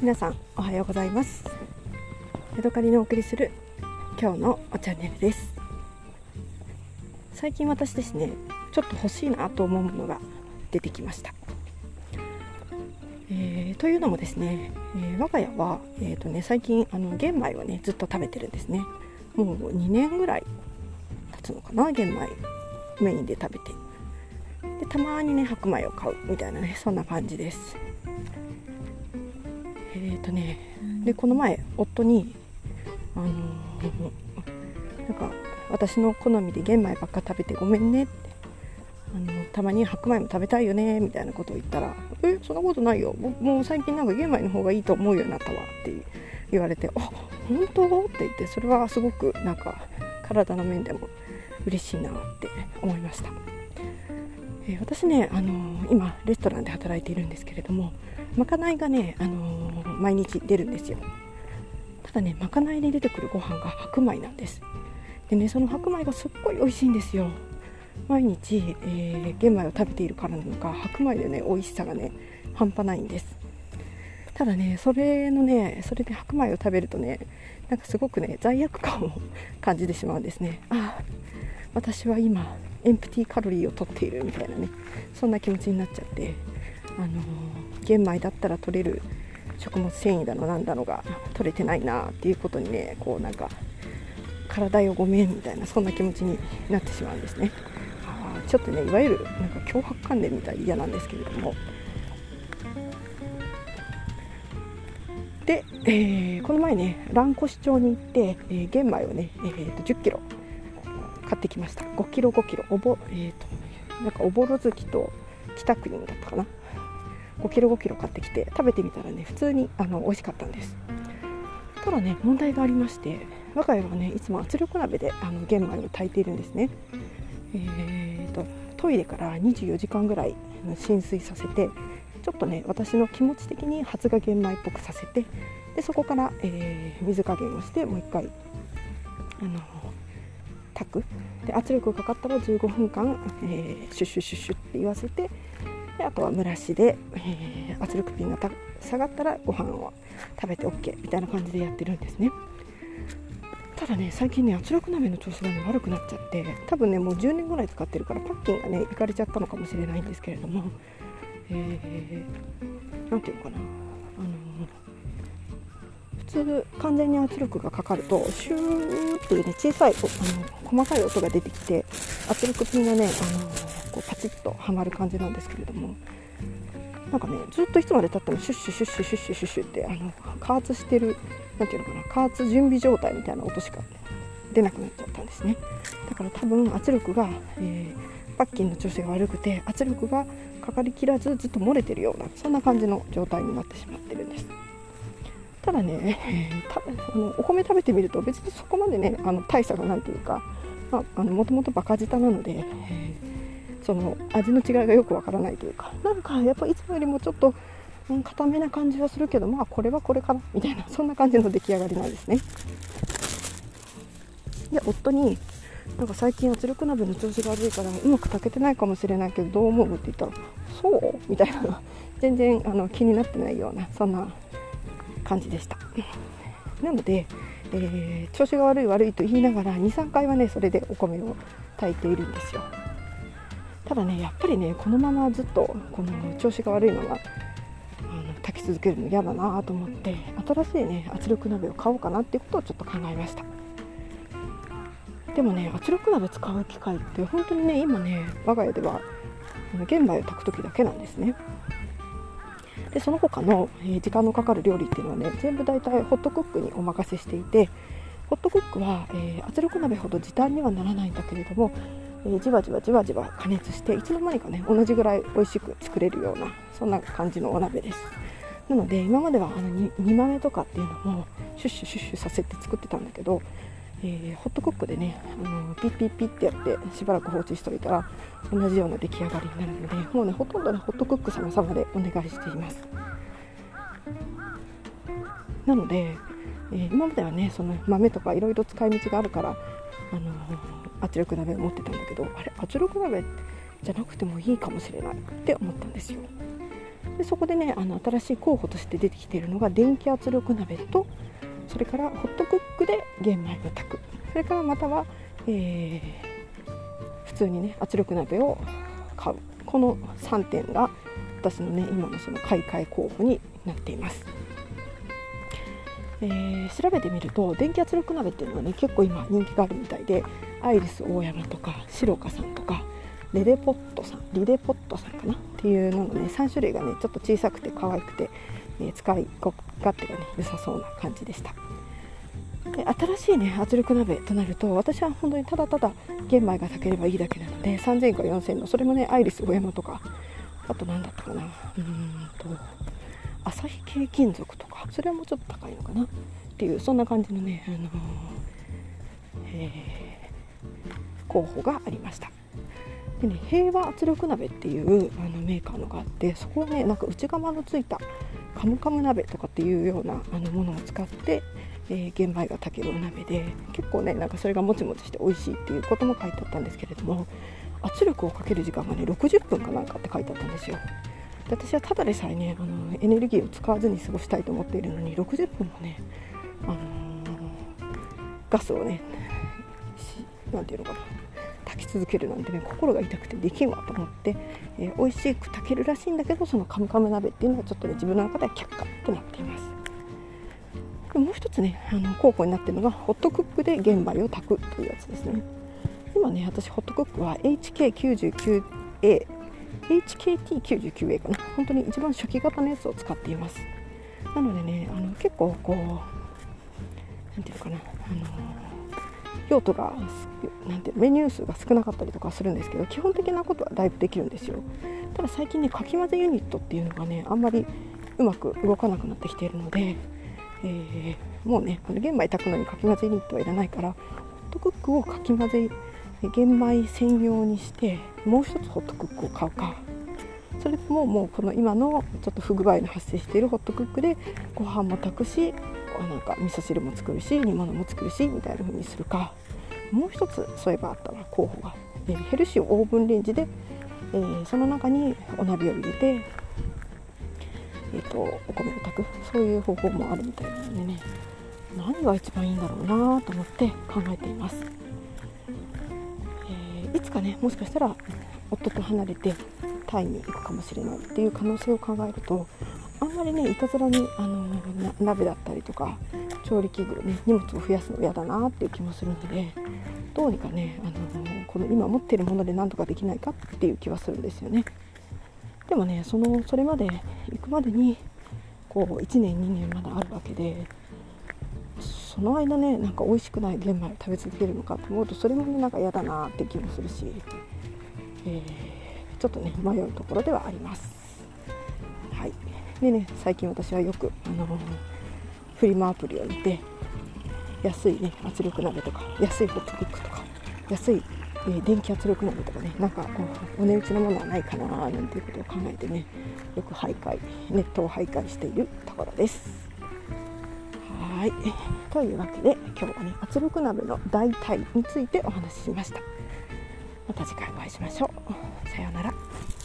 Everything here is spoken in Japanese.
皆さんおはようございます。ヤドカリのお送りする今日のおチャンネルです。最近私ですねちょっと欲しいなと思うものが出てきました、えー、というのもですね、えー、我が家は、えーとね、最近あの玄米をねずっと食べてるんですね。もう2年ぐらい経つのかな玄米メインで食べて。でたまにね白米を買うみたいなねそんな感じです。えっ、ー、とねでこの前夫にあのー、なんか私の好みで玄米ばっか食べてごめんねってあのたまに白米も食べたいよねみたいなことを言ったら「えそんなことないよもう最近なんか玄米の方がいいと思うようになったわ」って言われて「あ本当?」って言ってそれはすごくなんか体の面でも嬉しいなって思いました。えー、私ね、あのー、今レストランで働いているんですけれどもまかないがね、あのー、毎日出るんですよ。ただねまかないで出てくるご飯が白米なんです。でねその白米がすっごい美味しいんですよ。毎日、え玄米を食べているからなのか白米でね美味しさがね半端ないんです。ただねそれのねそれで白米を食べるとねなんかすごくね罪悪感を感じてしまうんですね。ああ私は今エンプティカロリーを取っているみたいなねそんな気持ちになっちゃってあのー、玄米だったら取れる食物繊維だのなんだのが取れてないなっていうことにねこうなんか体よごめんみたいなそんな気持ちになってしまうんですね。あちょっとねいわゆるなんか脅迫観念みたい嫌なんですけれども。で、えー、この前ね蘭越町に行って、えー、玄米をね、えーと、と10キロ買ってきました。5キロ5キロ。おぼえっ、ー、となんかおぼろ月と北国だったかな。5キロ5キロ買ってきて食べてみたらね普通にあの美味しかったんです。ただね問題がありまして我が家はねいつも圧力鍋であの玄米を炊いているんですね。えーと、トイレから24時間ぐらい浸水させてちょっとね私の気持ち的に発芽玄米っぽくさせてでそこから、えー、水加減をしてもう一回あの炊く。で圧力がかかったら15分間、えー、シュッシュシュッシュって言わせてあとは蒸らしで、えー、圧力ピンが下がったらご飯を食べて OK みたいな感じでやってるんですね。ただね最近ね圧力鍋の調子がね悪くなっちゃって多分ねもう10年ぐらい使ってるからパッキンがねいかれちゃったのかもしれないんですけれどもえー、ていうのかな通完全に圧力がかかるとシューっていうね小さいあの細かい音が出てきて圧力ピンがねあのこうパチッとはまる感じなんですけれどもなんかねずっといつまでたってもシュッシュシュッシュシュッシュシュッシュってあの加圧してる何ていうのかな加圧準備状態みたいな音しか出なくなっちゃったんですねだから多分圧力が、えー、パッキンの調子が悪くて圧力がかかりきらずずっと漏れてるようなそんな感じの状態になってしまってるんですただね、たあのお米食べてみると別にそこまでねあの大差がないというかもともとバカ舌なので、えー、その味の違いがよくわからないというかなんかやっぱいつもよりもちょっとうん固めな感じはするけどまあこれはこれかなみたいな そんな感じの出来上がりなんですね。で夫になんか最近圧力鍋の調子が悪いからうまく炊けてないかもしれないけどどう思うって言ったらそう？みたいな全然あの気になってないようなそんな感じでした。なので、えー、調子が悪い悪いと言いながら23回はねそれでお米を炊いているんですよ。ただねやっぱりねこのままずっとこの調子が悪いまま炊き続けるの嫌だなと思って新しいね圧力鍋を買おうかなっていうことをちょっと考えました。でもね圧力鍋使う機会って本当にね今ね我が家では玄米を炊く時だけなんですね。でその他の、え時間のかかる料理っていうのはね全部大体ホットクックにお任せしていてホットクックは、えー、圧力鍋ほど時短にはならないんだけれども、えー、じわじわじわじわ加熱していつの間にかね同じぐらい美味しく作れるようなそんな感じのお鍋です。なので今まではあの煮豆とかっていうのもシュッシュシュッシュさせて作ってたんだけどえー、ホットクックでね、あのピッピッピッってやってしばらく放置しておいたら同じような出来上がりになるのでもうねほとんどねホットクック様様でお願いしています。なので、えー、今まではねその豆とかいろいろ使い道があるから、あの圧力鍋を持ってたんだけどあれ圧力鍋じゃなくてもいいかもしれないって思ったんですよ。でそこでねあの新しい候補として出てきているのが電気圧力鍋とそれからホットクックで玄米を炊く。それからまたは、えー、普通にね圧力鍋を買う。この3点が私のね今のその買い替え候補になっています。えー、調べてみると電気圧力鍋っていうのはね結構今人気があるみたいでアイリス大山とかシロカさんとかレデポットさんリデポットさんかなっていうののね3種類がねちょっと小さくて可愛くて、えー、使い勝手がね良さそうな感じでした。で新しいね圧力鍋となると私は本当にただただ玄米が炊ければいいだけなので3000円から4000円のそれもねアイリス大山とかあと何だったかなうーんと朝日系金属とかそれはもうちょっと高いのかなっていうそんな感じのね、あのー、え、候補がありました。でね平和圧力鍋っていうあのメーカーのがあってそこはねなんか内釜のついたカムカム鍋とかっていうようなあのものを使って、えー、玄米が炊けるお鍋で結構ねなんかそれがもちもちして美味しいっていうことも書いてあったんですけれども圧力をかける時間がね60分かなんかって書いてあったんですよ。で私はただでさえねあのエネルギーを使わずに過ごしたいと思っているのに60分もね、あのー、ガスをね何て言うのかな続けるなんてね心が痛くてできんわと思って、えー、美味しく炊けるらしいんだけどそのカムカム鍋っていうのはちょっとね自分の中では却下となっています。でもう一つねあの候補になってるのがホットクックで玄米を炊くというやつですね。今ね私ホットクックは HK99A HKT99A かな。本当に一番初期型のやつを使っています。なのでねあの結構こう何て言うかなあの用途がなんてメニュー数が少なかったりとかするんですけど基本的なことはだいぶできるんですよ。ただ最近ねかき混ぜユニットっていうのがねあんまりうまく動かなくなってきているので、えー、もうねあの玄米炊くのにかき混ぜユニットはいらないからホットクックをかき混ぜ玄米専用にしてもう一つホットクックを買うか。それとももうこの今のちょっと不具合の発生しているホットクックでご飯も炊くしなんか味噌汁も作るし煮物も作るしみたいな風にするか。もう一つそういえばあったわ候補が、えヘルシーオーブンレンジで、えー、その中にお鍋を入れて、えーと、お米を炊く。そういう方法もあるみたいなのでね。何が一番いいんだろうなと思って考えています、えー、いつかねもしかしたら夫と離れてタイに行くかもしれないっていう可能性を考えるとあんまりねいたずらにあの鍋だったりとか調理器具ね荷物を増やすの嫌だなっていう気もするのでどうにかねあのこの今持ってるもので何とかできないかっていう気はするんですよね。でもねそのそれまで行くまでにこう1年2年まだあるわけでその間ねなんか美味しくない玄米食べ続けるのかと思うとそれもねなんか嫌だなって気もするし、えー、ちょっとね迷うところではあります。はい。でね最近私はよくあのフリマアプリを見て安いね圧力鍋とか安いホットクックとか安い、えー、電気圧力鍋とかねなんかこうお値打ちのものはないかななんていうことを考えてねよく徘徊ネットを徘徊しているところです。はい。というわけで今日はね圧力鍋の代替についてお話ししました。また次回お会いしましょう。さようなら。